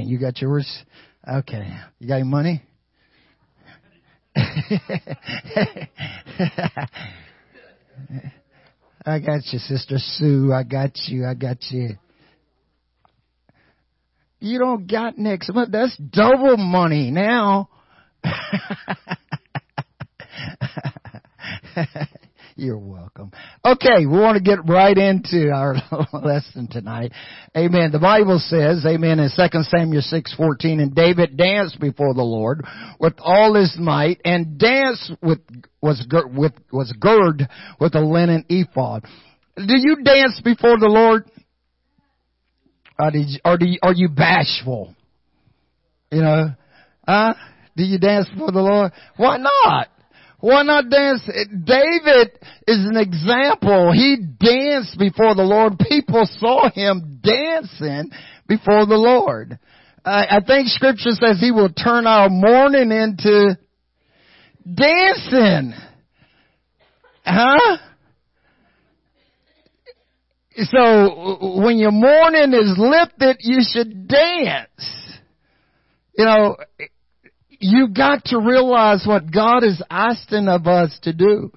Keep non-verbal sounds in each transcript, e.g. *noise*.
You got yours? Okay. You got any money? *laughs* I got you, Sister Sue. I got you. I got you. You don't got next month. That's double money now. *laughs* You're welcome. Okay, we want to get right into our *laughs* lesson tonight. Amen. The Bible says, amen, in 2 Samuel 6:14, and David danced before the Lord with all his might, and danced with was with was girded with a linen ephod. Do you dance before the Lord? Or, did or do you, are you bashful? You know, huh? Do you dance before the Lord? Why not? Why not dance? David is an example. He danced before the Lord. People saw him dancing before the Lord. Uh, I think scripture says he will turn our mourning into dancing. Huh? So when your mourning is lifted, you should dance. You know, you got to realize what God is asking of us to do.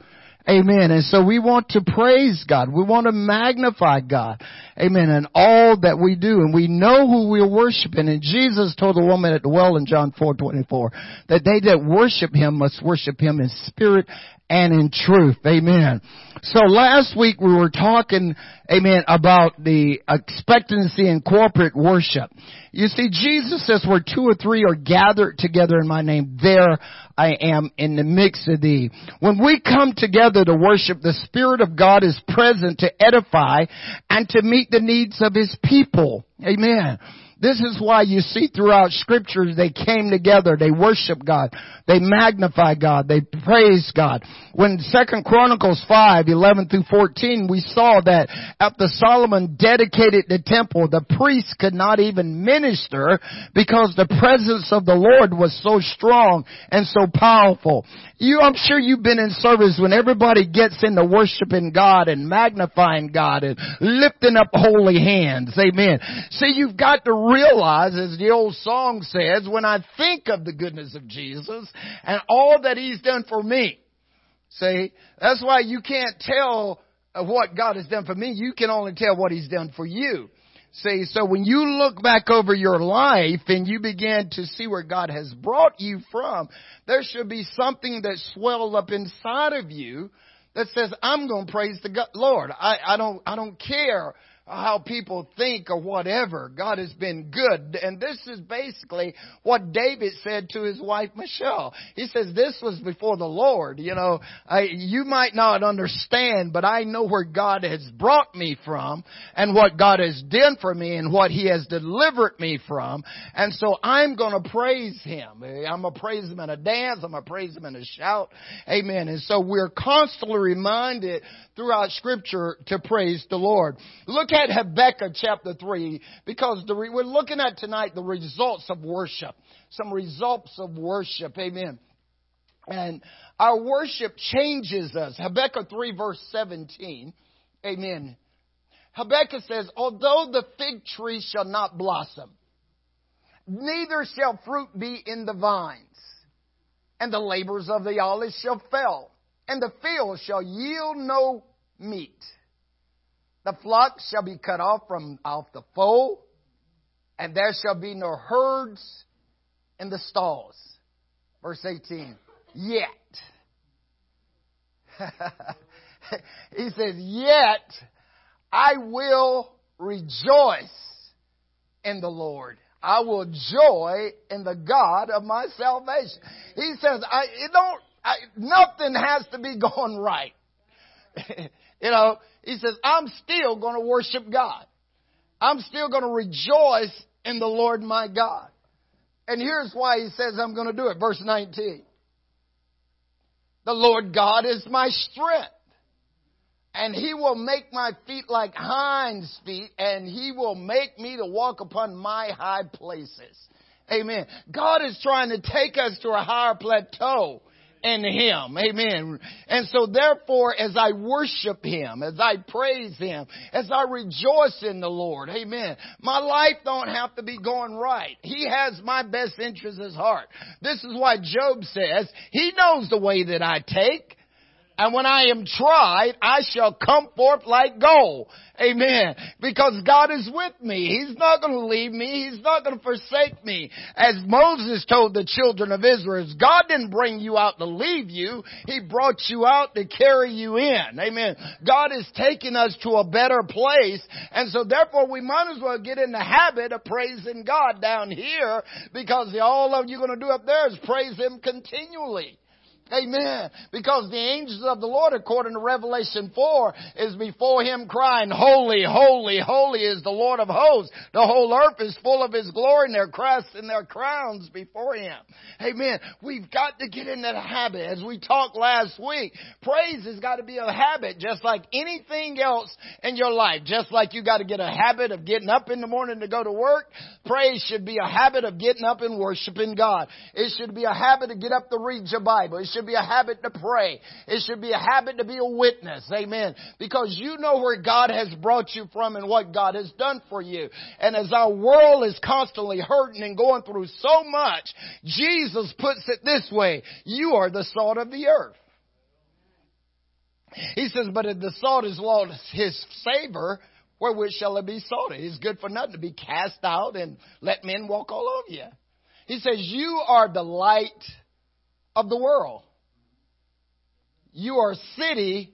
Amen. And so we want to praise God. We want to magnify God. Amen. And all that we do. And we know who we're worshiping. And Jesus told the woman at the well in John 4, 24 that they that worship Him must worship Him in spirit and in truth. Amen. So last week we were talking, amen, about the expectancy in corporate worship. You see, Jesus says where two or three are gathered together in my name, there I am in the mix of thee. When we come together to worship, the Spirit of God is present to edify and to meet the needs of His people. Amen. This is why you see throughout scripture they came together, they worship God, they magnify God, they praise God. When Second Chronicles 5, 11 through 14, we saw that after Solomon dedicated the temple, the priests could not even minister because the presence of the Lord was so strong and so powerful. You, I'm sure you've been in service when everybody gets into worshiping God and magnifying God and lifting up holy hands. Amen. See, you've got to realize, as the old song says, when I think of the goodness of Jesus and all that He's done for me. See, that's why you can't tell what God has done for me. You can only tell what He's done for you. See, so when you look back over your life and you begin to see where God has brought you from, there should be something that swells up inside of you that says, I'm going to praise the God, Lord. I, I don't, I don't care how people think or whatever. God has been good. And this is basically what David said to his wife Michal. He says, this was before the Lord. You know, I, you might not understand, but I know where God has brought me from and what God has done for me and what He has delivered me from. And so I'm going to praise Him. I'm going to praise Him in a dance. I'm going to praise Him in a shout. Amen. And so we're constantly reminded throughout scripture to praise the Lord. Look at Habakkuk chapter 3 because the, we're looking at tonight the results of worship. Some results of worship. Amen. And our worship changes us. Habakkuk 3 verse 17. Amen. Habakkuk says, although the fig tree shall not blossom, neither shall fruit be in the vines, and the labors of the olive shall fail, and the field shall yield no meat. The flock shall be cut off from off the fold, and there shall be no herds in the stalls. Verse 18. Yet. *laughs* he says, Yet I will rejoice in the Lord. I will joy in the God of my salvation. He says, I, it don't, I, nothing has to be *laughs* going right. *laughs* you know, he says, I'm still going to worship God. I'm still going to rejoice in the Lord my God. And here's why he says I'm going to do it. Verse 19. The Lord God is my strength. And he will make my feet like hinds feet, and he will make me to walk upon my high places. Amen. God is trying to take us to a higher plateau in Him. Amen. And so therefore, as I worship Him, as I praise Him, as I rejoice in the Lord, amen, my life don't have to be going right. He has my best interest at heart. This is why Job says, He knows the way that I take. And when I am tried, I shall come forth like gold. Amen. Because God is with me. He's not going to leave me. He's not going to forsake me. As Moses told the children of Israel, God didn't bring you out to leave you. He brought you out to carry you in. Amen. God is taking us to a better place. And so therefore we might as well get in the habit of praising God down here because all of you're going to do up there is praise Him continually. Amen. Because the angels of the Lord, according to Revelation 4, is before him crying, Holy, holy, holy is the Lord of hosts. The whole earth is full of his glory and their crests and their crowns before him. Amen. We've got to get in that habit. As we talked last week, praise has got to be a habit just like anything else in your life. Just like you got to get a habit of getting up in the morning to go to work, praise should be a habit of getting up and worshiping God. It should be a habit to get up to read your Bible. It should be a habit to pray. It should be a habit to be a witness. Amen. Because you know where God has brought you from and what God has done for you. And as our world is constantly hurting and going through so much, Jesus puts it this way. You are the salt of the earth. He says, but if the salt is lost his savor, wherewith shall it be salted? It's good for nothing to be cast out and let men walk all over you. He says, you are the light of the world. You are a city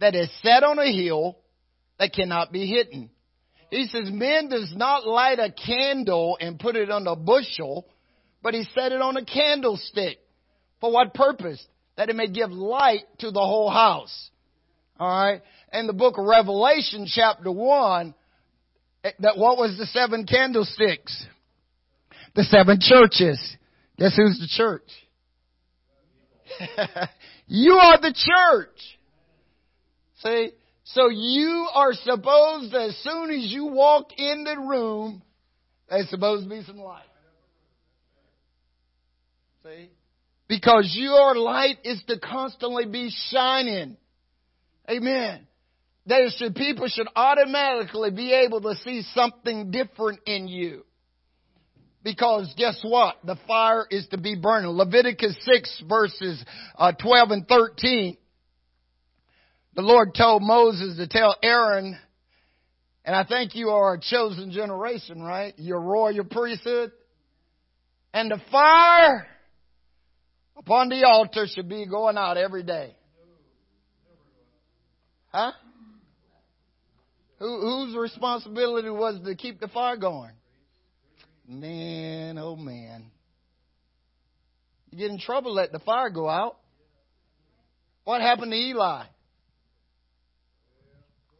that is set on a hill that cannot be hidden. He says, men does not light a candle and put it on a bushel, but he set it on a candlestick. For what purpose? That it may give light to the whole house. Alright? In the book of Revelation chapter 1, eh, that what was the seven candlesticks? The seven churches. Guess who's the church? *laughs* you are the church. See? So you are supposed, as soon as you walk in the room, there's supposed to be some light. See? Because your light is to constantly be shining. Amen. That should, people should automatically be able to see something different in you. Because guess what? The fire is to be burning. Leviticus 6 verses uh, 12 and 13. The Lord told Moses to tell Aaron, and I think you are a chosen generation, right? You're royal priesthood. And the fire upon the altar should be going out every day. Huh? Who, whose responsibility was to keep the fire going? Man, oh man. You get in trouble, let the fire go out. What happened to Eli?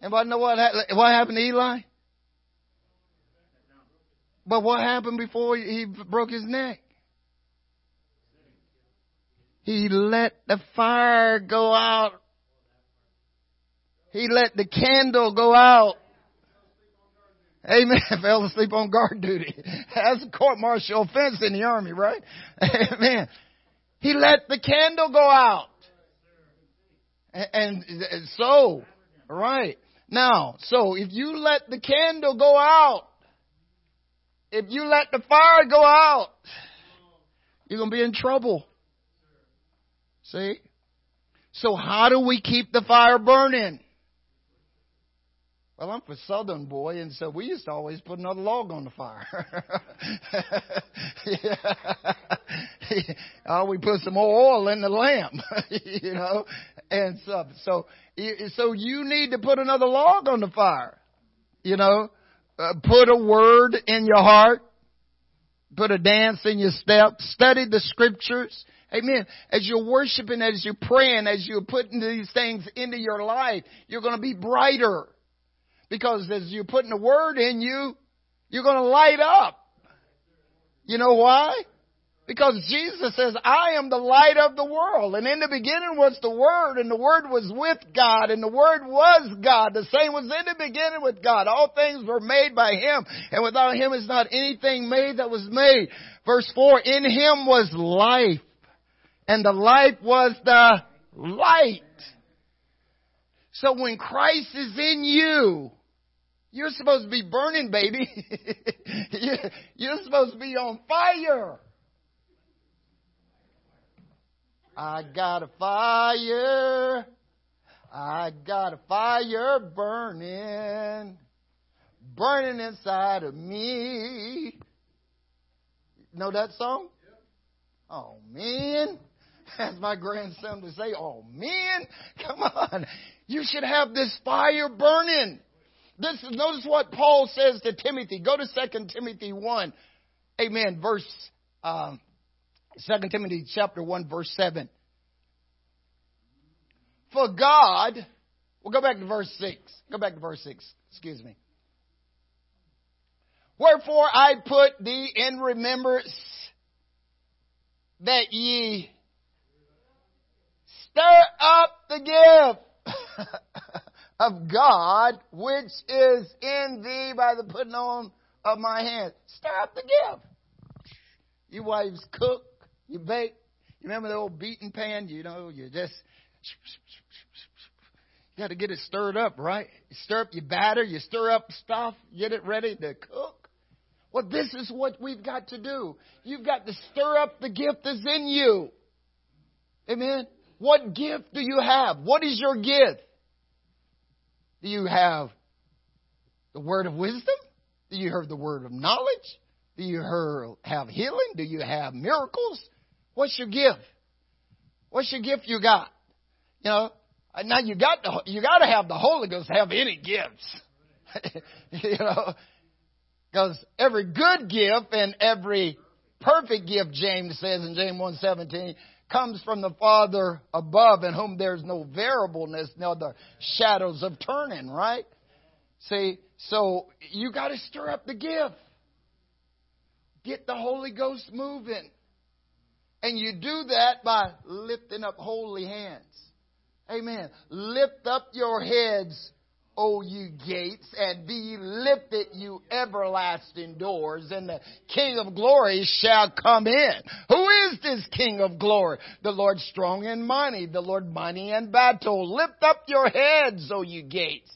Anybody know what, what happened to Eli? But what happened before he broke his neck? He let the fire go out. He let the candle go out. Amen. *laughs* Fell asleep on guard duty. *laughs* That's a court martial offense in the army, right? *laughs* Amen. He let the candle go out. And, and so, right. Now, so if you let the candle go out, if you let the fire go out, you're going to be in trouble. See? So how do we keep the fire burning? Well, I'm a southern boy, and so we used to always put another log on the fire. *laughs* *laughs* oh, we put some more oil in the lamp, *laughs* you know, and stuff. So, so you need to put another log on the fire, you know. Uh, put a word in your heart. Put a dance in your step. Study the scriptures. Amen. As you're worshiping, as you're praying, as you're putting these things into your life, you're going to be brighter. Because as you're putting the word in you, you're going to light up. You know why? Because Jesus says, I am the light of the world. And in the beginning was the Word, and the Word was with God, and the Word was God. The same was in the beginning with God. All things were made by Him, and without Him is not anything made that was made. Verse 4, in Him was life, And the life was the light. So when Christ is in you, you're supposed to be burning, baby. *laughs* you're supposed to be on fire. I got a fire. I got a fire burning, burning inside of me. Know that song? Oh man. As my grandson would say, oh man, come on. You should have this fire burning. This is, notice what Paul says to Timothy. Go to 2 Timothy 1. Amen. Verse, um, 2 Timothy chapter 1 verse 7. For God, we'll go back to verse 6. Go back to verse 6. Excuse me. Wherefore I put thee in remembrance that ye stir up the gift *laughs* of God which is in thee by the putting on of my hands. Stir up the gift. You wives cook, you bake. You remember the old beaten pan? You know, you just you got to get it stirred up, right? You stir up your batter, you stir up stuff, get it ready to cook. Well, this is what we've got to do. You've got to stir up the gift that's in you. Amen. What gift do you have? What is your gift? Do you have the word of wisdom? Do you have the word of knowledge? Do you have healing? Do you have miracles? What's your gift? What's your gift you got? You know, now you got to, you got to have the Holy Ghost have any gifts. *laughs* you know, because every good gift and every perfect gift, James says in James 1.17, comes from the Father above in whom there's no variableness, no the shadows of turning, right? See, so you got to stir up the gift. Get the Holy Ghost moving. And you do that by lifting up holy hands. Amen. Lift up your heads, O you gates, and be lifted, you everlasting doors, and the King of glory shall come in. Who is this King of glory? The Lord strong and mighty, the Lord mighty in battle. Lift up your heads, O you gates.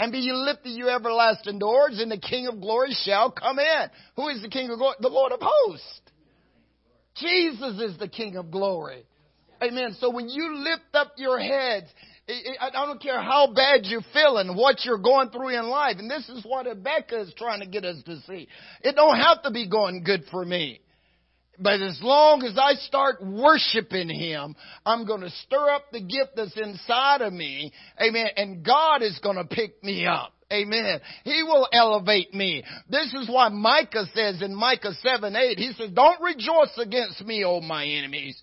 And be ye lifted, you everlasting doors, and the King of glory shall come in. Who is the King of glory? The Lord of hosts. Jesus is the King of glory. Amen. So when you lift up your heads, I don't care how bad you're feeling, what you're going through in life. And this is what Habakkuk is trying to get us to see. It don't have to be going good for me. But as long as I start worshiping Him, I'm going to stir up the gift that's inside of me. Amen. And God is going to pick me up. Amen. He will elevate me. This is why Micah says in Micah 7 8, he says, Don't rejoice against me, O my enemies.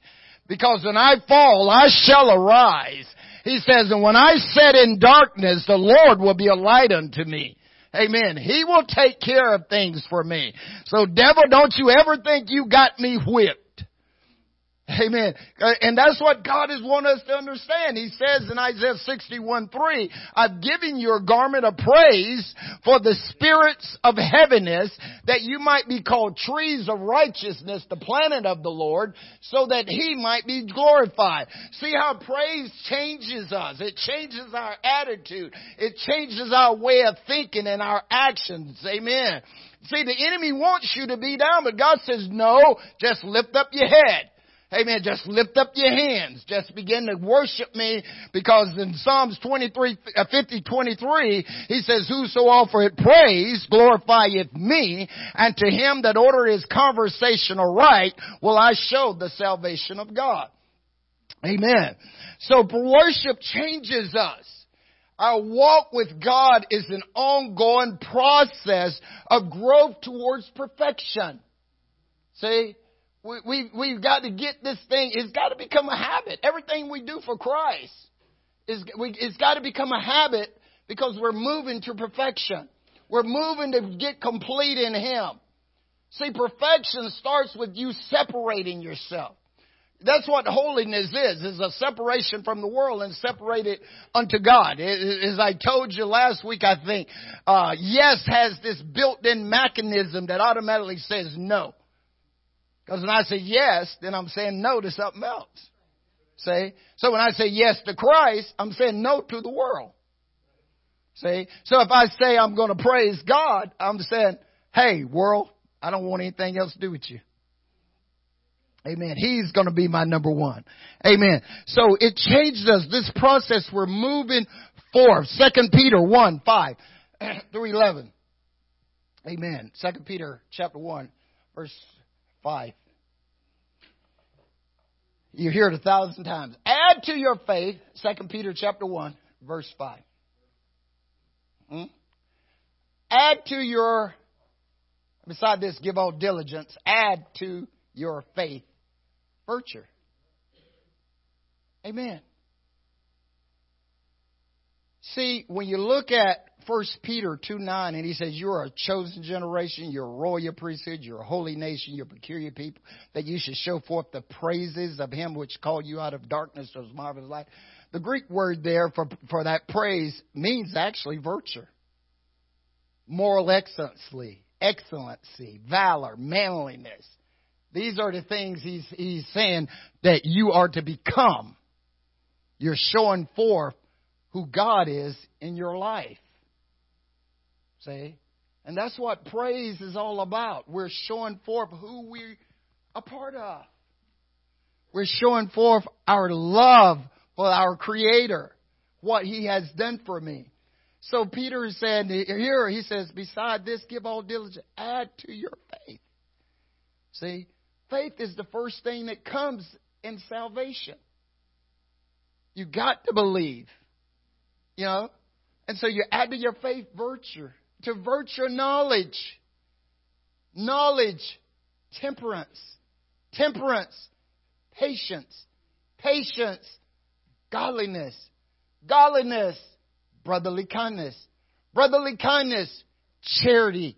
Because when I fall, I shall arise. He says, and when I sit in darkness, the Lord will be a light unto me. Amen. He will take care of things for me. So devil, don't you ever think you got me whipped. Amen. Uh, and that's what God is wanting us to understand. He says in Isaiah 61 3, I've given you a garment of praise for the spirits of heaviness that you might be called trees of righteousness, the planet of the Lord, so that He might be glorified. See how praise changes us. It changes our attitude. It changes our way of thinking and our actions. Amen. See, the enemy wants you to be down, but God says, no, just lift up your head. Amen. Just lift up your hands. Just begin to worship me because in Psalms 23, uh, 50, 23, he says, Whoso offereth praise glorifieth me, and to him that ordereth his conversational right will I show the salvation of God. Amen. So worship changes us. Our walk with God is an ongoing process of growth towards perfection. See? We, we, we've got to get this thing, it's got to become a habit. Everything we do for Christ is, we, it's got to become a habit because we're moving to perfection. We're moving to get complete in Him. See, perfection starts with you separating yourself. That's what holiness is, is a separation from the world and separated unto God. As I told you last week, I think, uh, yes has this built-in mechanism that automatically says no. Because when I say yes, then I'm saying no to something else. See? So when I say yes to Christ, I'm saying no to the world. See? So if I say I'm going to praise God, I'm saying, hey, world, I don't want anything else to do with you. Amen. He's going to be my number one. Amen. So it changed us. This process, we're moving forth. Second Peter 1, 5 *clears throat* through 11. Amen. Second Peter chapter 1, verse 5. You hear it a thousand times. Add to your faith, Second Peter chapter 1, verse 5. Hmm? Add to your, beside this, give all diligence, add to your faith virtue. Amen. See, when you look at 1 Peter 2 9, and he says, You're a chosen generation, you're a royal priesthood, you're a holy nation, you're a peculiar people, that you should show forth the praises of him which called you out of darkness to his marvelous light. The Greek word there for, for that praise means actually virtue, moral excellency, excellency, valor, manliness. These are the things he's, he's saying that you are to become. You're showing forth who God is in your life. See? And that's what praise is all about. We're showing forth who we're a part of. We're showing forth our love for our Creator, what He has done for me. So Peter is saying here, he says, beside this, give all diligence, add to your faith. See? Faith is the first thing that comes in salvation. You got to believe. You know? And so you add to your faith virtue, to virtue knowledge. Knowledge, temperance, temperance, patience, patience, godliness, godliness, brotherly kindness, brotherly kindness, charity.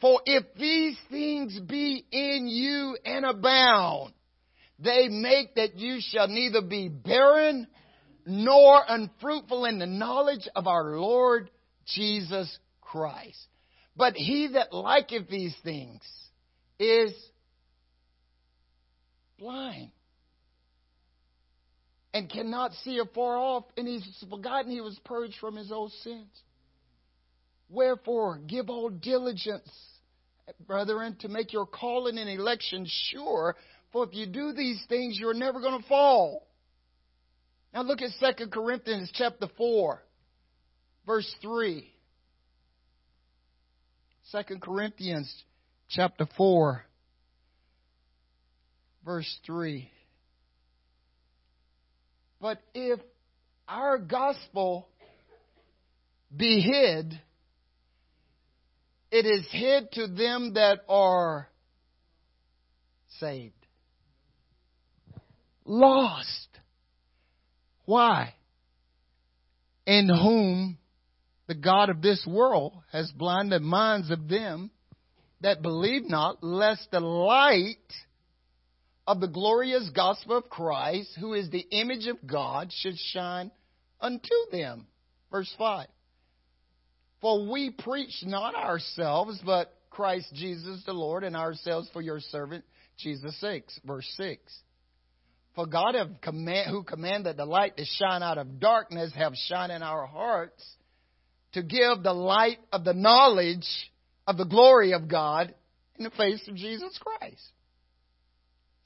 For if these things be in you and abound, they make that you shall neither be barren nor unfruitful in the knowledge of our Lord Jesus Christ. But he that liketh these things is blind and cannot see afar off, and he's forgotten he was purged from his old sins. Wherefore, give all diligence, brethren, to make your calling and election sure, for if you do these things, you're never going to fall. Now look at 2 Corinthians chapter 4, verse 3. 2 Corinthians chapter 4, verse 3. But if our gospel be hid, it is hid to them that are saved. Lost. Why? In whom the God of this world has blinded minds of them that believe not, lest the light of the glorious gospel of Christ, who is the image of God, should shine unto them. Verse 5. For we preach not ourselves, but Christ Jesus the Lord, and ourselves for your servant Jesus' sake. Verse 6. For God have command, who commanded the light to shine out of darkness have shone in our hearts to give the light of the knowledge of the glory of God in the face of Jesus Christ.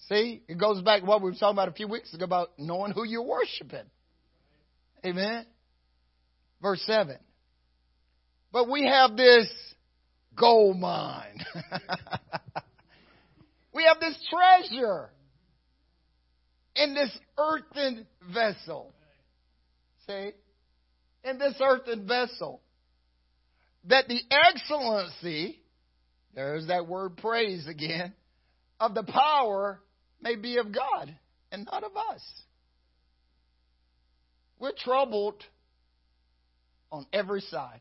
See, it goes back to what we were talking about a few weeks ago about knowing who you're worshiping. Amen. Verse 7. But we have this gold mine. *laughs* we have this treasure in this earthen vessel. See? In this earthen vessel. That the excellency, there's that word praise again, of the power may be of God and not of us. We're troubled on every side.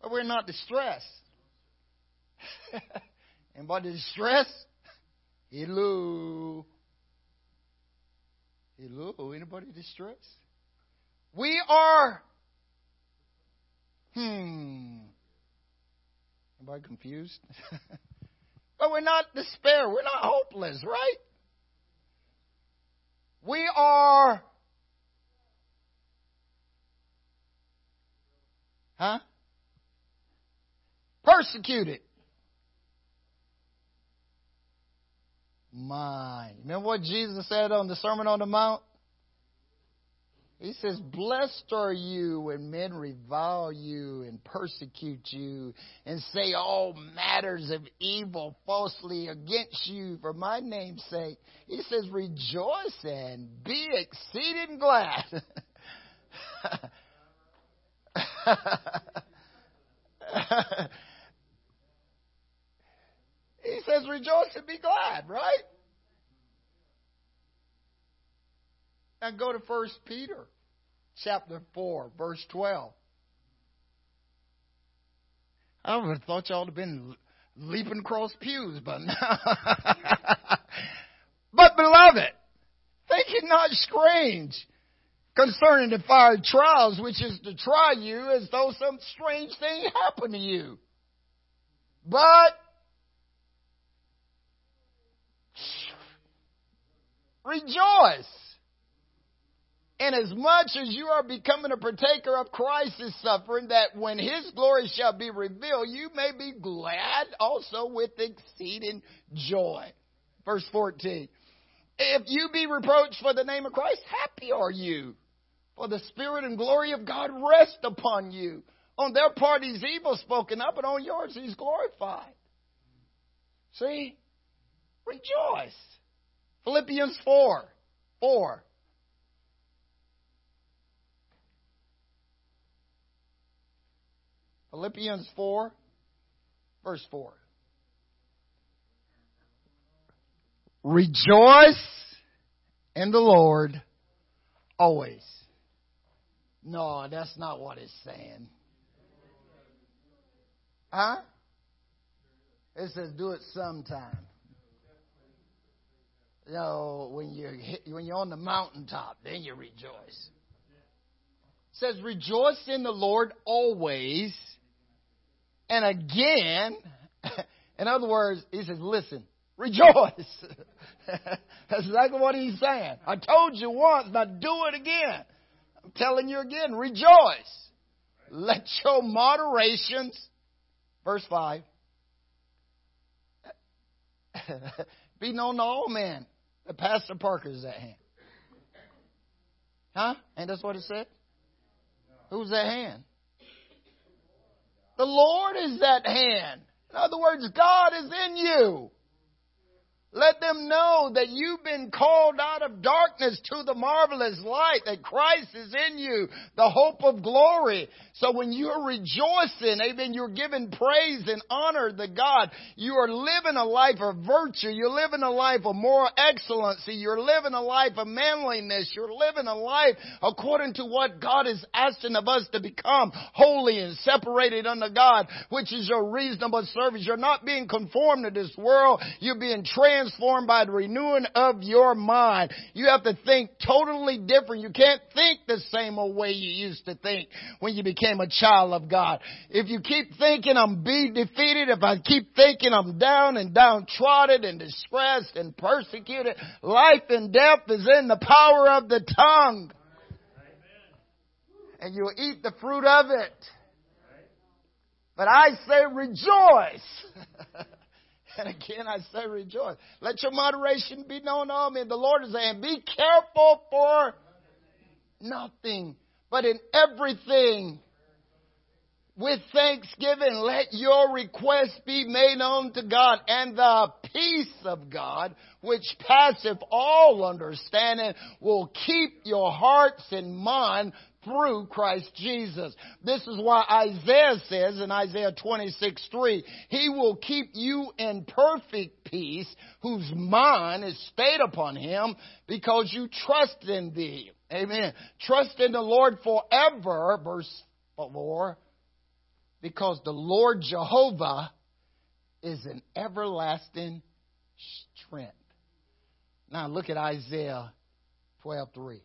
But we're not distressed. *laughs* and by distress, hello. Hello, anybody distressed? We are. Hmm. Anybody confused? *laughs* But we're not despair. We're not hopeless, right? We are. Huh? Persecuted. Mine. Remember what Jesus said on the Sermon on the Mount? He says, Blessed are you when men revile you and persecute you and say all matters of evil falsely against you for my name's sake. He says, Rejoice and be exceeding glad. *laughs* says, Rejoice and be glad, right? Now go to First Peter chapter 4, verse 12. I would have thought y'all would have been leaping across pews, but *laughs* but beloved, think it not strange concerning the fiery trials which is to try you as though some strange thing happened to you. But rejoice inasmuch as you are becoming a partaker of Christ's suffering, that when his glory shall be revealed, you may be glad also with exceeding joy. Verse 14. If you be reproached for the name of Christ, happy are you. For the Spirit and glory of God rest upon you. On their part, he's evil spoken up, and on yours, he's glorified. See? Rejoice. Philippians 4. 4. Philippians 4, verse 4. Rejoice in the Lord always. No, that's not what it's saying. Huh? It says do it sometime. You know, when you're when you're on the mountaintop, then you rejoice. It says rejoice in the Lord always. And again, *laughs* in other words, he says, listen, rejoice. *laughs* That's exactly what he's saying. I told you once, now do it again. I'm telling you again, rejoice. Let your moderations, verse 5, *laughs* be known to all men Pastor Parker is at hand. Huh? And that's what it said? Who's at hand? The Lord is at hand. In other words, God is in you. Let them know that you've been called out of darkness to the marvelous light, that Christ is in you, the hope of glory. So when you're rejoicing, amen, you're giving praise and honor to God. You are living a life of virtue. You're living a life of moral excellency. You're living a life of manliness. You're living a life according to what God is asking of us to become holy and separated unto God, which is your reasonable service. You're not being conformed to this world. You're being transformed by the renewing of your mind. You have to think totally different. You can't think the same old way you used to think when you became a child of God. If you keep thinking I'm being defeated, if I keep thinking I'm down and downtrodden and distressed and persecuted, life and death is in the power of the tongue. And you'll eat the fruit of it. But I say rejoice. *laughs* And again, I say rejoice. Let your moderation be known to all men. The Lord is saying, be careful for nothing, but in everything. With thanksgiving, let your requests be made known to God, and the peace of God, which passeth all understanding, will keep your hearts and mind through Christ Jesus. This is why Isaiah says in Isaiah 26, 3, He will keep you in perfect peace, whose mind is stayed upon Him, because you trust in Thee. Amen. Trust in the Lord forever, verse 4, because the Lord Jehovah is an everlasting strength. Now look at Isaiah 12:3.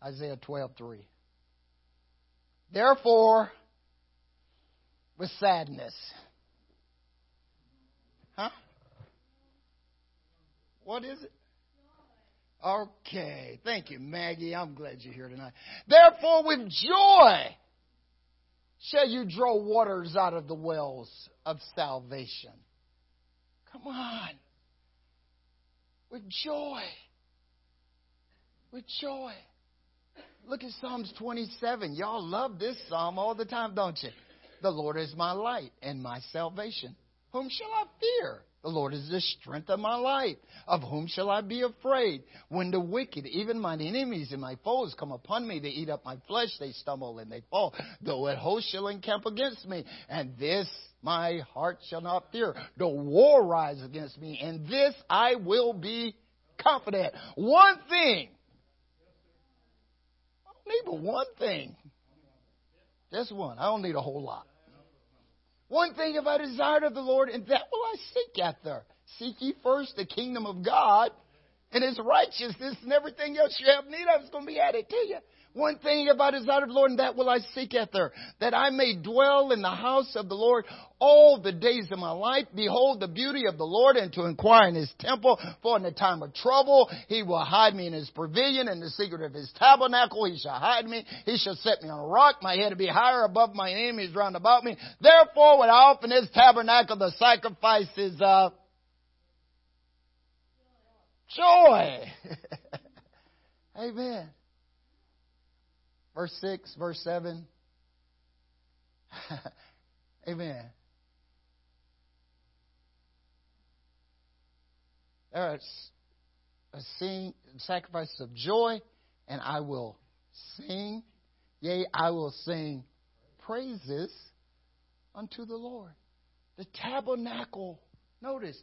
Isaiah 12:3. Therefore with sadness. Huh? What is it? Okay, thank you, Maggie. I'm glad you're here tonight. Therefore, with joy, shall you draw waters out of the wells of salvation. Come on. With joy. With joy. Look at Psalms 27. Y'all love this psalm all the time, don't you? The Lord is my light and my salvation. Whom shall I fear? The Lord is the strength of my life. Of whom shall I be afraid? When the wicked, even mine enemies and my foes, come upon me, they eat up my flesh, they stumble and they fall. Though a host shall encamp against me, and this my heart shall not fear. The war rise against me, and this I will be confident. One thing. I don't need but one thing. Just one. I don't need a whole lot. One thing have I desired of the Lord, and that will I seek after. Seek ye first the kingdom of God and his righteousness, and everything else you have need of is going to be added to you. One thing have I desired of the Lord, and that will I seek after, that I may dwell in the house of the Lord all the days of my life. Behold the beauty of the Lord, and to inquire in his temple. For in the time of trouble, he will hide me in his pavilion, in the secret of his tabernacle, he shall hide me. He shall set me on a rock, my head to be higher above my enemies round about me. Therefore, when I offer his tabernacle the sacrifices of joy. *laughs* Amen. Verse 6, verse 7. *laughs* Amen. There's a sing sacrifice of joy, and I will sing, yea, I will sing praises unto the Lord. The tabernacle, notice,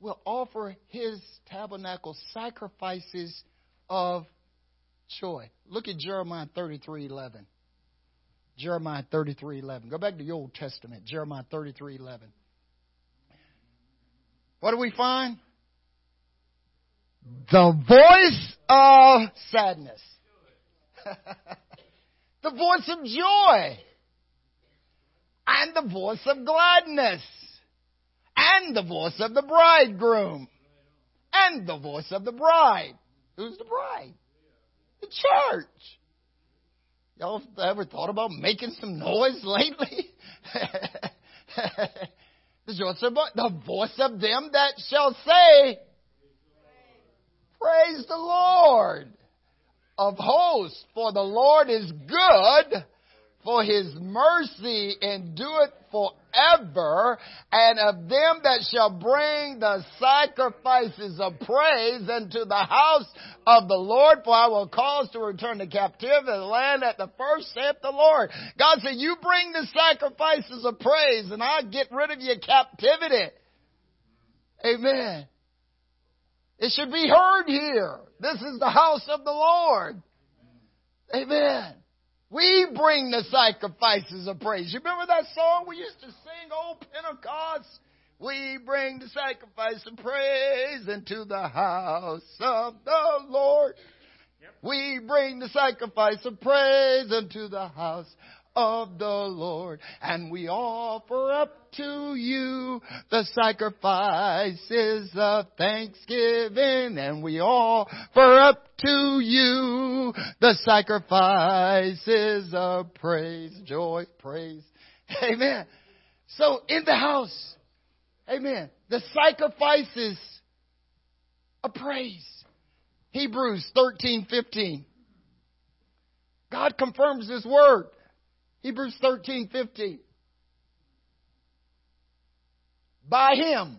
will offer his tabernacle sacrifices of joy. Look at Jeremiah 33:11. Jeremiah 33:11. Go back to the Old Testament. Jeremiah 33:11. What do we find? The voice of sadness. *laughs* the voice of joy. And the voice of gladness. And the voice of the bridegroom. And the voice of the bride. Who's the bride? The church. Y'all ever thought about making some noise *laughs* lately? the voice of them that shall say, Praise the Lord of hosts, for the Lord is good, for his mercy endureth forever, and of them that shall bring the sacrifices of praise into the house of the Lord, for I will cause to return the captive to the land at the first, saith the Lord. God said, you bring the sacrifices of praise, and I'll get rid of your captivity. Amen. It should be heard here. This is the house of the Lord. Amen. We bring the sacrifices of praise. You remember that song we used to sing, Old Pentecost? We bring the sacrifice of praise into the house of the Lord. Yep. We bring the sacrifice of praise into the house of the Lord, and we offer up to you the sacrifices of thanksgiving, and we offer up to you the sacrifices of praise, joy, praise. *laughs* Amen. So in the house, amen, the sacrifices of praise. Hebrews 13, 15. God confirms His word. Hebrews 13, 15. By him.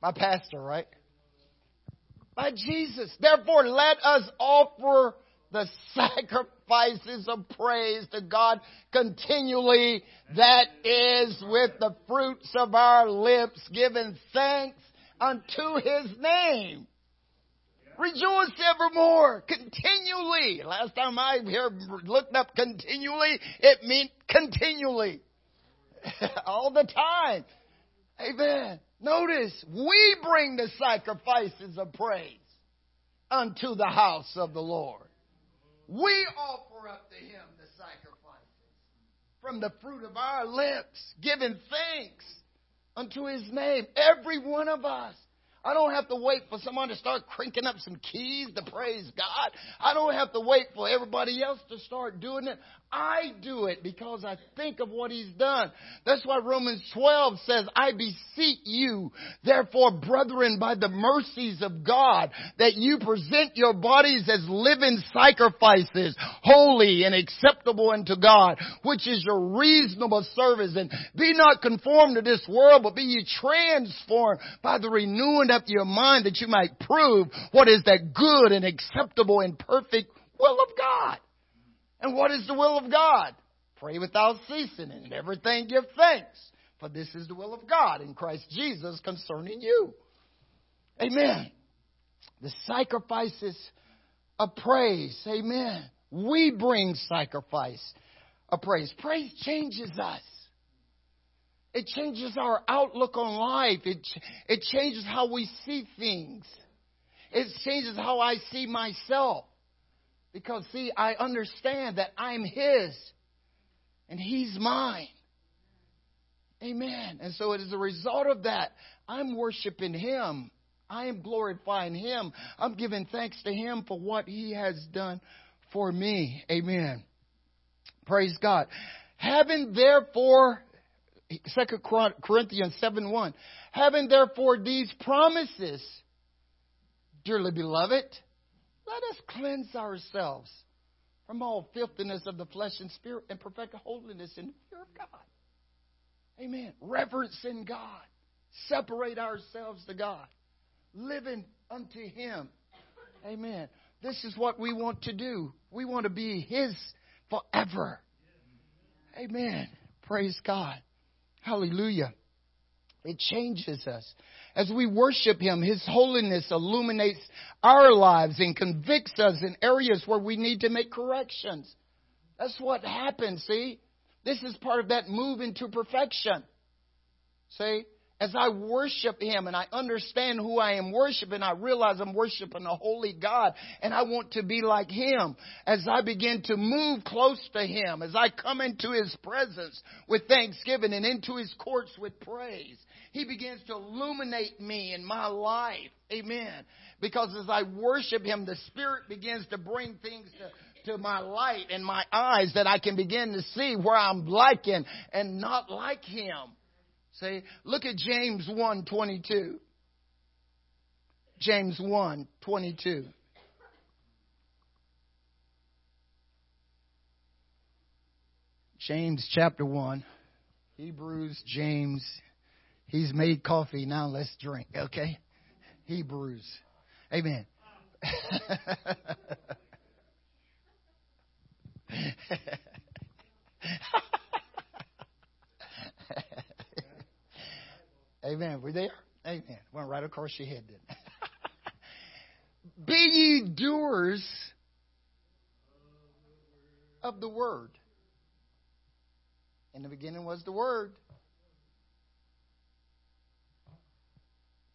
My pastor, right? By Jesus. Therefore, let us offer the sacrifices of praise to God continually. That is with the fruits of our lips, giving thanks unto his name. Rejoice evermore, continually. Last time I here looked up continually, it meant continually. *laughs* All the time. Amen. Notice, we bring the sacrifices of praise unto the house of the Lord. We offer up to Him the sacrifices from the fruit of our lips, giving thanks unto his name. Every one of us. I don't have to wait for someone to start cranking up some keys to praise God. I don't have to wait for everybody else to start doing it. I do it because I think of what He's done. That's why Romans 12 says, I beseech you, therefore, brethren, by the mercies of God, that you present your bodies as living sacrifices, holy and acceptable unto God, which is your reasonable service. And be not conformed to this world, but be ye transformed by the renewing of your mind that you might prove what is that good and acceptable and perfect will of God. And what is the will of God? Pray without ceasing and in everything give thanks. For this is the will of God in Christ Jesus concerning you. Amen. The sacrifices of praise. Amen. We bring sacrifice of praise. Praise changes us. It changes our outlook on life. It, it changes how we see things. It changes how I see myself. Because, see, I understand that I'm His and He's mine. Amen. And so, as a result of that, I'm worshiping Him. I am glorifying Him. I'm giving thanks to Him for what He has done for me. Amen. Praise God. Having therefore, Second Corinthians 7 1, having therefore these promises, dearly beloved, let us cleanse ourselves from all filthiness of the flesh and spirit and perfect holiness in the fear of God. Amen. Reverence in God. Separate ourselves to God. Living unto Him. Amen. This is what we want to do. We want to be His forever. Amen. Praise God. Hallelujah. It changes us. As we worship Him, His holiness illuminates our lives and convicts us in areas where we need to make corrections. That's what happens, see? This is part of that move into perfection. See? As I worship Him and I understand who I am worshiping, I realize I'm worshiping a holy God and I want to be like Him. As I begin to move close to Him, as I come into His presence with thanksgiving and into His courts with praise, He begins to illuminate me in my life. Amen. Because as I worship Him, the Spirit begins to bring things to to my light and my eyes that I can begin to see where I'm liking and not like him. See, look at James 1:22. James 1:22. James chapter 1. Hebrews, James. He's made coffee. Now let's drink, okay? Hebrews. Amen. *laughs* Amen. We're there? Amen. Went right across your head, then. *laughs* Be ye doers of the word. In the beginning was the word.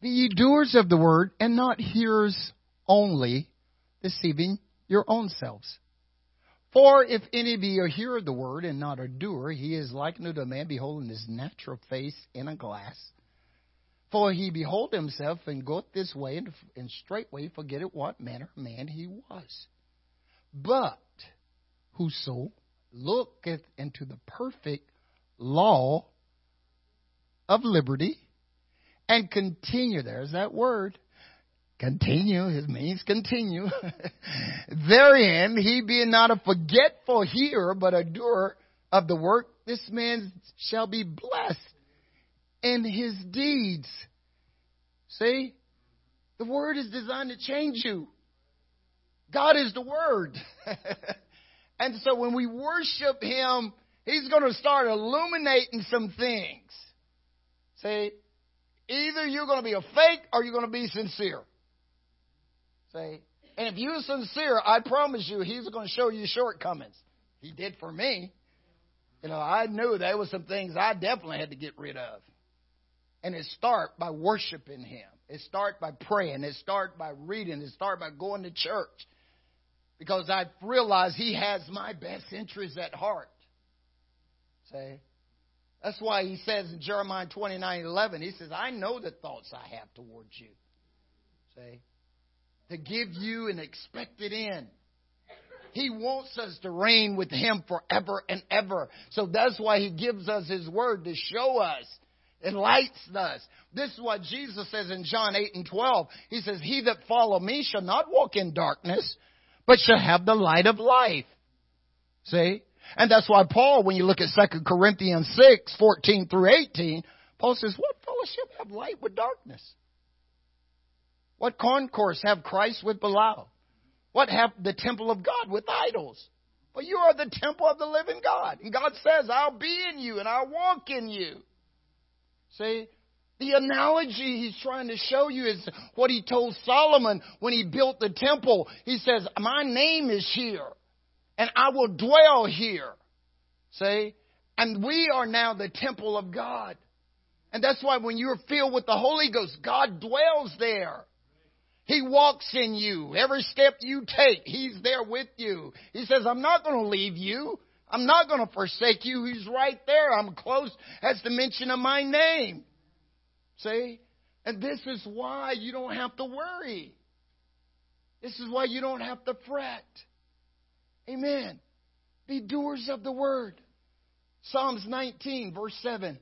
Be ye doers of the word and not hearers only, deceiving your own selves. For if any be a hearer of the word and not a doer, he is like unto a man beholding his natural face in a glass. For he behold himself and goeth this way, and, and straightway forgetteth what manner man he was. But whoso looketh into the perfect law of liberty and continue, there's that word, continue, it means continue. *laughs* Therein he being not a forgetful hearer, but a doer of the work, this man shall be blessed in his deeds. See? The Word is designed to change you. God is the Word. *laughs* and so when we worship Him, He's going to start illuminating some things. See? Either you're going to be a fake or you're going to be sincere. See? And if you're sincere, I promise you, He's going to show you shortcomings. He did for me. You know, I knew there was some things I definitely had to get rid of. And it start by worshiping Him. It start by praying. It start by reading. It start by going to church. Because I realize He has my best interests at heart. Say, That's why he says in Jeremiah 29 11, he says, I know the thoughts I have towards you. Say, To give you an expected end. He wants us to reign with Him forever and ever. So that's why He gives us His Word to show us, enlightens us. This is what Jesus says in John 8 and 12. He says, He that follow me shall not walk in darkness, but shall have the light of life. See? And that's why Paul, when you look at 2 Corinthians 6, 14 through 18, Paul says, What fellowship have light with darkness? What concourse have Christ with Belial? What have the temple of God with idols? But you are the temple of the living God. And God says, I'll be in you and I'll walk in you. See? The analogy he's trying to show you is what he told Solomon when he built the temple. He says, My name is here and I will dwell here. See? And we are now the temple of God. And that's why when you're filled with the Holy Ghost, God dwells there. He walks in you. Every step you take, He's there with you. He says, I'm not going to leave you. I'm not going to forsake you. He's right there. I'm close as the mention of my name. See? And this is why you don't have to worry. This is why you don't have to fret. Amen. Be doers of the word. Psalms 19, verse 7.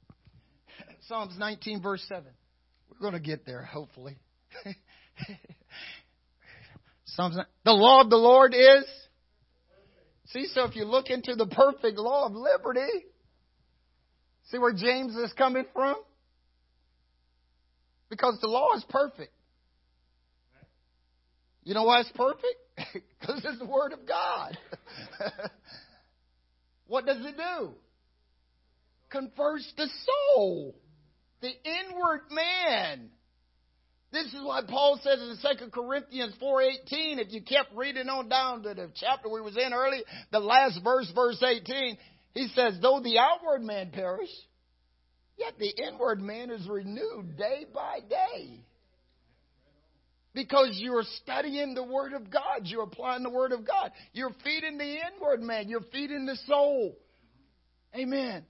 *laughs* Psalms 19, verse 7. We're going to get there, hopefully. *laughs* Psalms, the law of the Lord is. See, so if you look into the perfect law of liberty, see where James is coming from? Because the law is perfect. You know why it's perfect? *laughs* Because it's the Word of God. *laughs* what does it do? Converts the soul, the inward man. This is why Paul says in 2 Corinthians 4.18, if you kept reading on down to the chapter we was in early, the last verse, verse 18, he says, though the outward man perish, yet the inward man is renewed day by day. Because you're studying the Word of God. You're applying the Word of God. You're feeding the inward man. You're feeding the soul. Amen.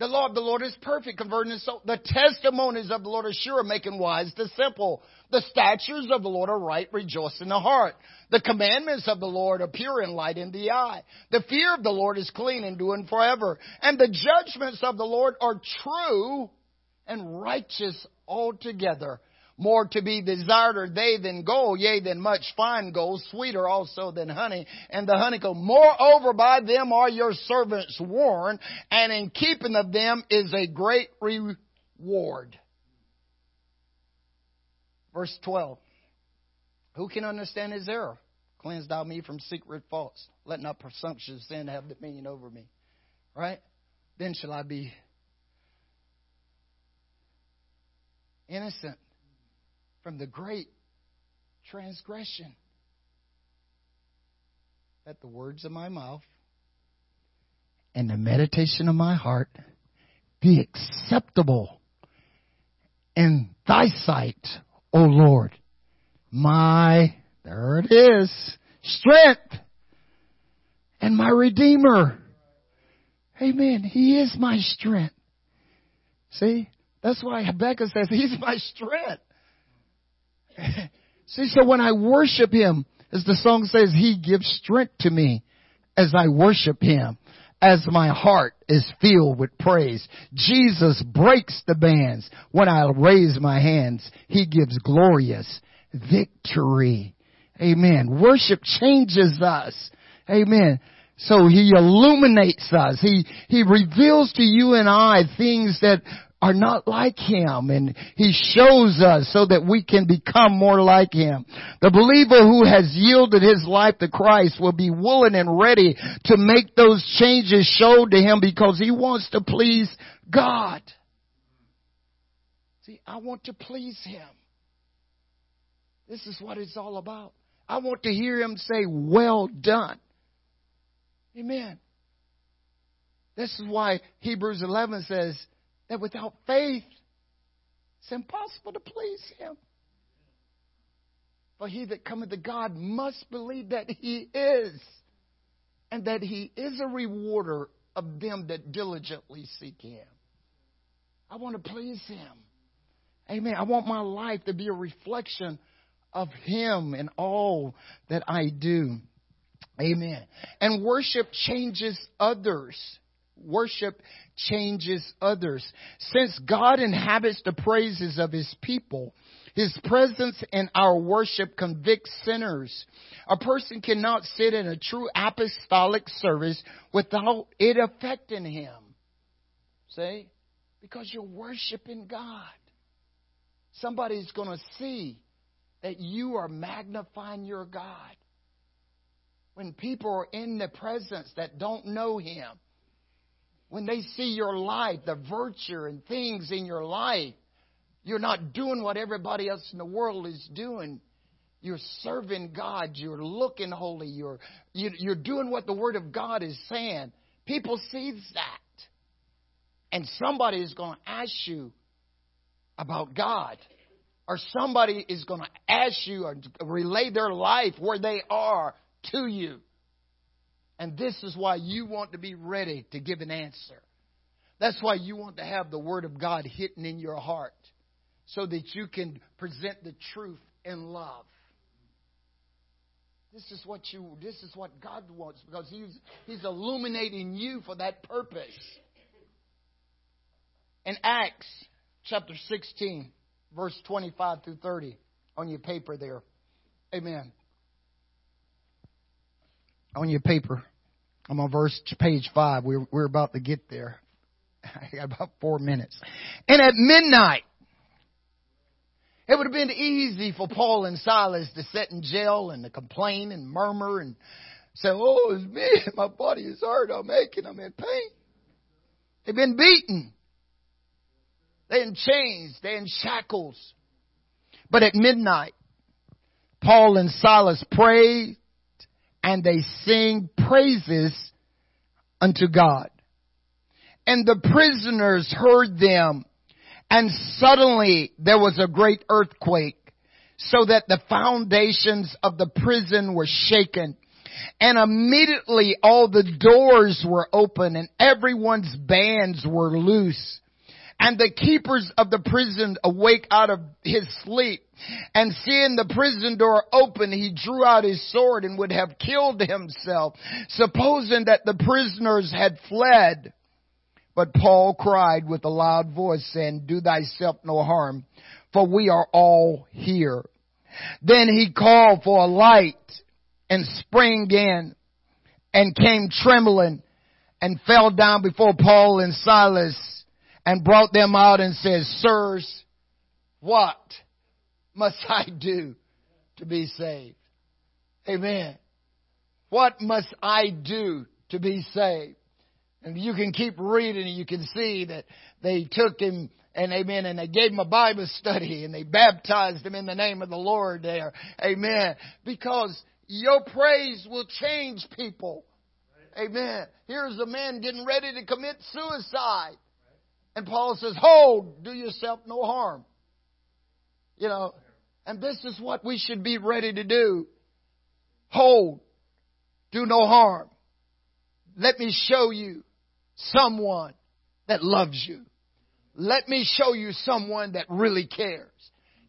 The law of the Lord is perfect, converting the soul. The testimonies of the Lord are sure, making wise the simple. The statutes of the Lord are right, rejoicing the heart. The commandments of the Lord are pure and light in the eye. The fear of the Lord is clean and doing forever. And the judgments of the Lord are true and righteous altogether. More to be desired are they than gold, yea, than much fine gold, sweeter also than honey, and the honeycomb. Moreover, by them are your servants warned, and in keeping of them is a great reward. Verse 12. Who can understand his error? Cleanse thou me from secret faults. Let not presumptuous sin have dominion over me. Right? Then shall I be innocent from the great transgression. That the words of my mouth and the meditation of my heart be acceptable in thy sight, O Lord. My, there it is, strength and my Redeemer. Amen. He is my strength. See? That's why Habakkuk says, He's my strength. *laughs* See, so when I worship Him, as the song says, He gives strength to me as I worship Him, as my heart is filled with praise. Jesus breaks the bands when I raise my hands. He gives glorious victory. Amen. Worship changes us. Amen. So he illuminates us. He, he reveals to you and I things that are not like Him and He shows us so that we can become more like Him. The believer who has yielded his life to Christ will be willing and ready to make those changes shown to him because he wants to please God. See, I want to please Him. This is what it's all about. I want to hear Him say, well done. Amen. This is why Hebrews 11 says, that without faith, it's impossible to please Him. For he that cometh to God must believe that He is, and that He is a rewarder of them that diligently seek Him. I want to please Him. Amen. I want my life to be a reflection of Him in all that I do. Amen. And worship changes others. Worship changes others. Since God inhabits the praises of His people, His presence in our worship convicts sinners. A person cannot sit in a true apostolic service without it affecting him. See? Because you're worshiping God. Somebody's going to see that you are magnifying your God. When people are in the presence that don't know Him, when they see your life, the virtue and things in your life, you're not doing what everybody else in the world is doing. You're serving God. You're looking holy. You're, you're doing what the Word of God is saying. People see that. And somebody is going to ask you about God. Or somebody is going to ask you or relay their life where they are to you. And this is why you want to be ready to give an answer. That's why you want to have the Word of God hidden in your heart so that you can present the truth in love. This is what you this is what God wants because he's he's illuminating you for that purpose. In Acts chapter 16 verse 25 through 30 on your paper there. Amen. On your paper. I'm on verse page 5. We're we're about to get there. *laughs* I got about 4 minutes. And at midnight it would have been easy for Paul and Silas to sit in jail and to complain and murmur and say, Oh, it's me. *laughs* My body is hurt. I'm aching. I'm in pain. They've been beaten. They're in chains. They're in shackles. But at midnight, Paul and Silas pray and they sing praises unto God. And the prisoners heard them and suddenly there was a great earthquake so that the foundations of the prison were shaken. And immediately all the doors were open and everyone's bands were loose. And the keepers of the prison awake out of his sleep and seeing the prison door open, he drew out his sword and would have killed himself, supposing that the prisoners had fled. But Paul cried with a loud voice saying, do thyself no harm, for we are all here. Then he called for a light and sprang in and came trembling and fell down before Paul and Silas and brought them out and said, Sirs, what must *laughs* I do to be saved? Amen. What must I do to be saved? And you can keep reading and you can see that they took him and amen, and they gave him a Bible study and they baptized him in the name of the Lord there. Amen. Because your praise will change people. Amen. Here's a man getting ready to commit suicide. And Paul says, hold, do yourself no harm. You know, and this is what we should be ready to do. Hold, do no harm. Let me show you someone that loves you. Let me show you someone that really cares.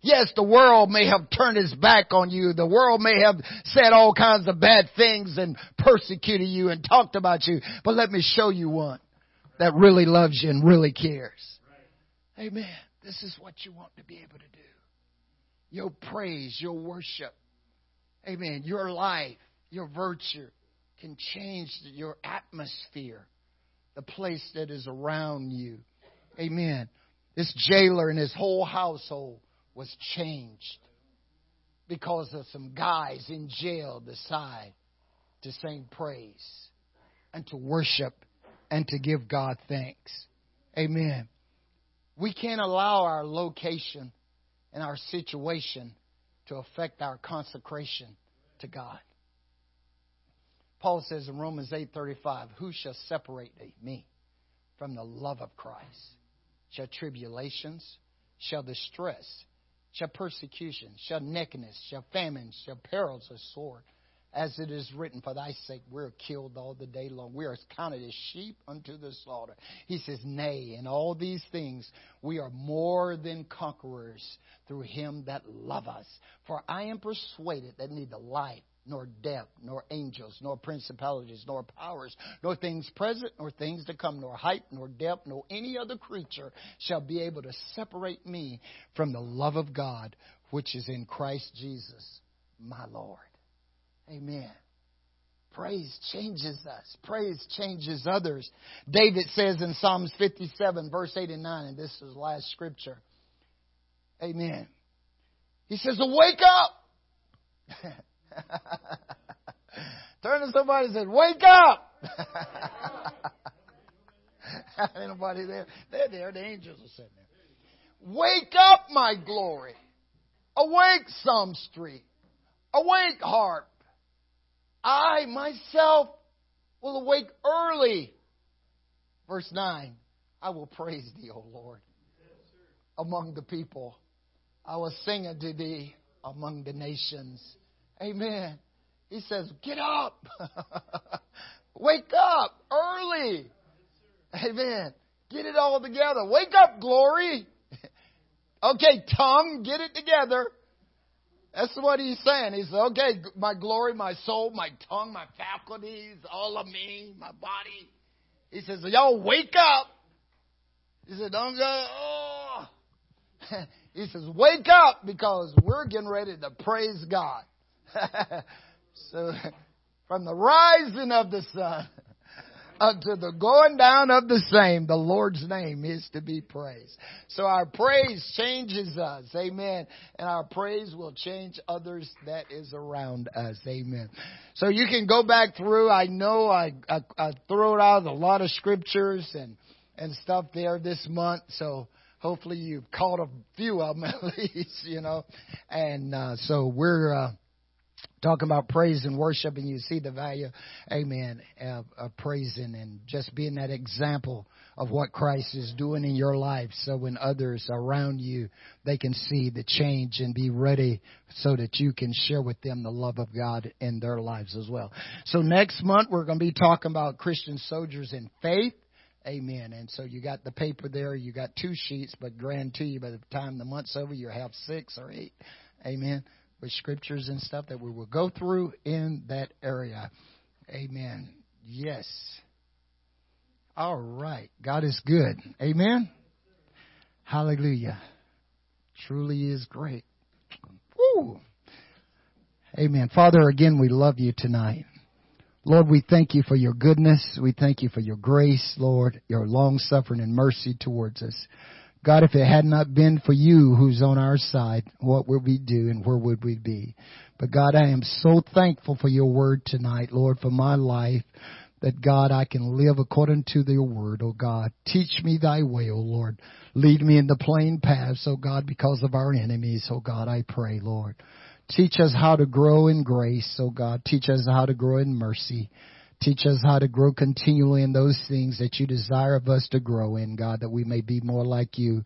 Yes, the world may have turned its back on you. The world may have said all kinds of bad things and persecuted you and talked about you. But let me show you one that really loves you and really cares. Amen. This is what you want to be able to do. Your praise, your worship. Amen. Your life, your virtue can change your atmosphere the place that is around you. Amen. This jailer and his whole household was changed because of some guys in jail decide to sing praise and to worship and to give God thanks. Amen. We can't allow our location and our situation to affect our consecration to God. Paul says in Romans 8:35, "Who shall separate me from the love of Christ? Shall tribulations, shall distress, shall persecution, shall nakedness, shall famine, shall perils of sword?" As it is written, For thy sake we're killed all the day long. We are counted as sheep unto the slaughter. He says, Nay, in all these things we are more than conquerors through him that love us. For I am persuaded that neither life, nor death, nor angels, nor principalities, nor powers, nor things present, nor things to come, nor height, nor depth, nor any other creature shall be able to separate me from the love of God, which is in Christ Jesus, my Lord. Amen. Praise changes us. Praise changes others. David says in Psalms 57, verse 8 and 9, and this is the last scripture. Amen. He says, Wake up! *laughs* Turn to somebody and say, Wake up! *laughs* Ain't nobody there. They're there. The angels are sitting there. Wake up, my glory. Awake, Psalm Street. Awake, harp. I myself will awake early. Verse 9 I will praise thee, O Lord, among the people. I will sing unto thee among the nations. Amen. He says, Get up. *laughs* Wake up early. Amen. Get it all together. Wake up, glory. *laughs* okay, tongue, get it together. That's what he's saying. He says, okay, my glory, my soul, my tongue, my faculties, all of me, my body. He says, y'all wake up. He said, don't go, oh. *laughs* he says, wake up because we're getting ready to praise God. *laughs* so, *laughs* from the rising of the sun unto the going down of the same, the Lord's name is to be praised. So our praise changes us. Amen. And our praise will change others that is around us. Amen. So you can go back through. I know I, I, I threw out a lot of scriptures and, and stuff there this month. So, hopefully you've caught a few of them *laughs* at least, you know. And uh, so we're uh, talking about praise and worship, and you see the value, amen, of, of praising and just being that example of what Christ is doing in your life. So when others around you, they can see the change and be ready so that you can share with them the love of God in their lives as well. So next month we're going to be talking about Christian soldiers in faith. Amen. And so you got the paper there. You got two sheets, but guarantee you by the time the month's over, you have six or eight. Amen. With scriptures and stuff that we will go through in that area. Amen. Yes. All right. God is good. Amen. Hallelujah. Truly is great. Woo. Amen. Father, again, we love you tonight. Lord, we thank you for your goodness. We thank you for your grace, Lord, your long suffering and mercy towards us. God, if it had not been for you who's on our side, what would we do and where would we be? But God, I am so thankful for your word tonight, Lord, for my life, that God, I can live according to your word, oh God. Teach me thy way, oh Lord. Lead me in the plain paths, oh God, because of our enemies, oh God, I pray, Lord. Teach us how to grow in grace, oh God. Teach us how to grow in mercy. Teach us how to grow continually in those things that you desire of us to grow in, God, that we may be more like you.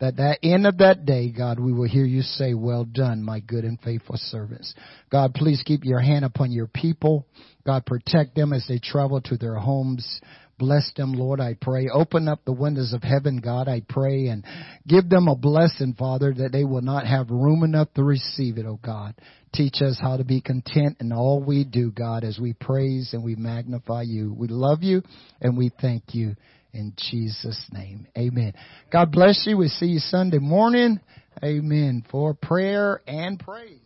That that end of that day, God, we will hear you say, well done, my good and faithful servants. God, please keep your hand upon your people. God, protect them as they travel to their homes. Bless them, Lord, I pray. Open up the windows of heaven, God, I pray, and give them a blessing, Father, that they will not have room enough to receive it, oh God. Teach us how to be content in all we do, God, as we praise and we magnify you. We love you and we thank you in Jesus' name. Amen. God bless you. We see you Sunday morning. Amen. For prayer and praise.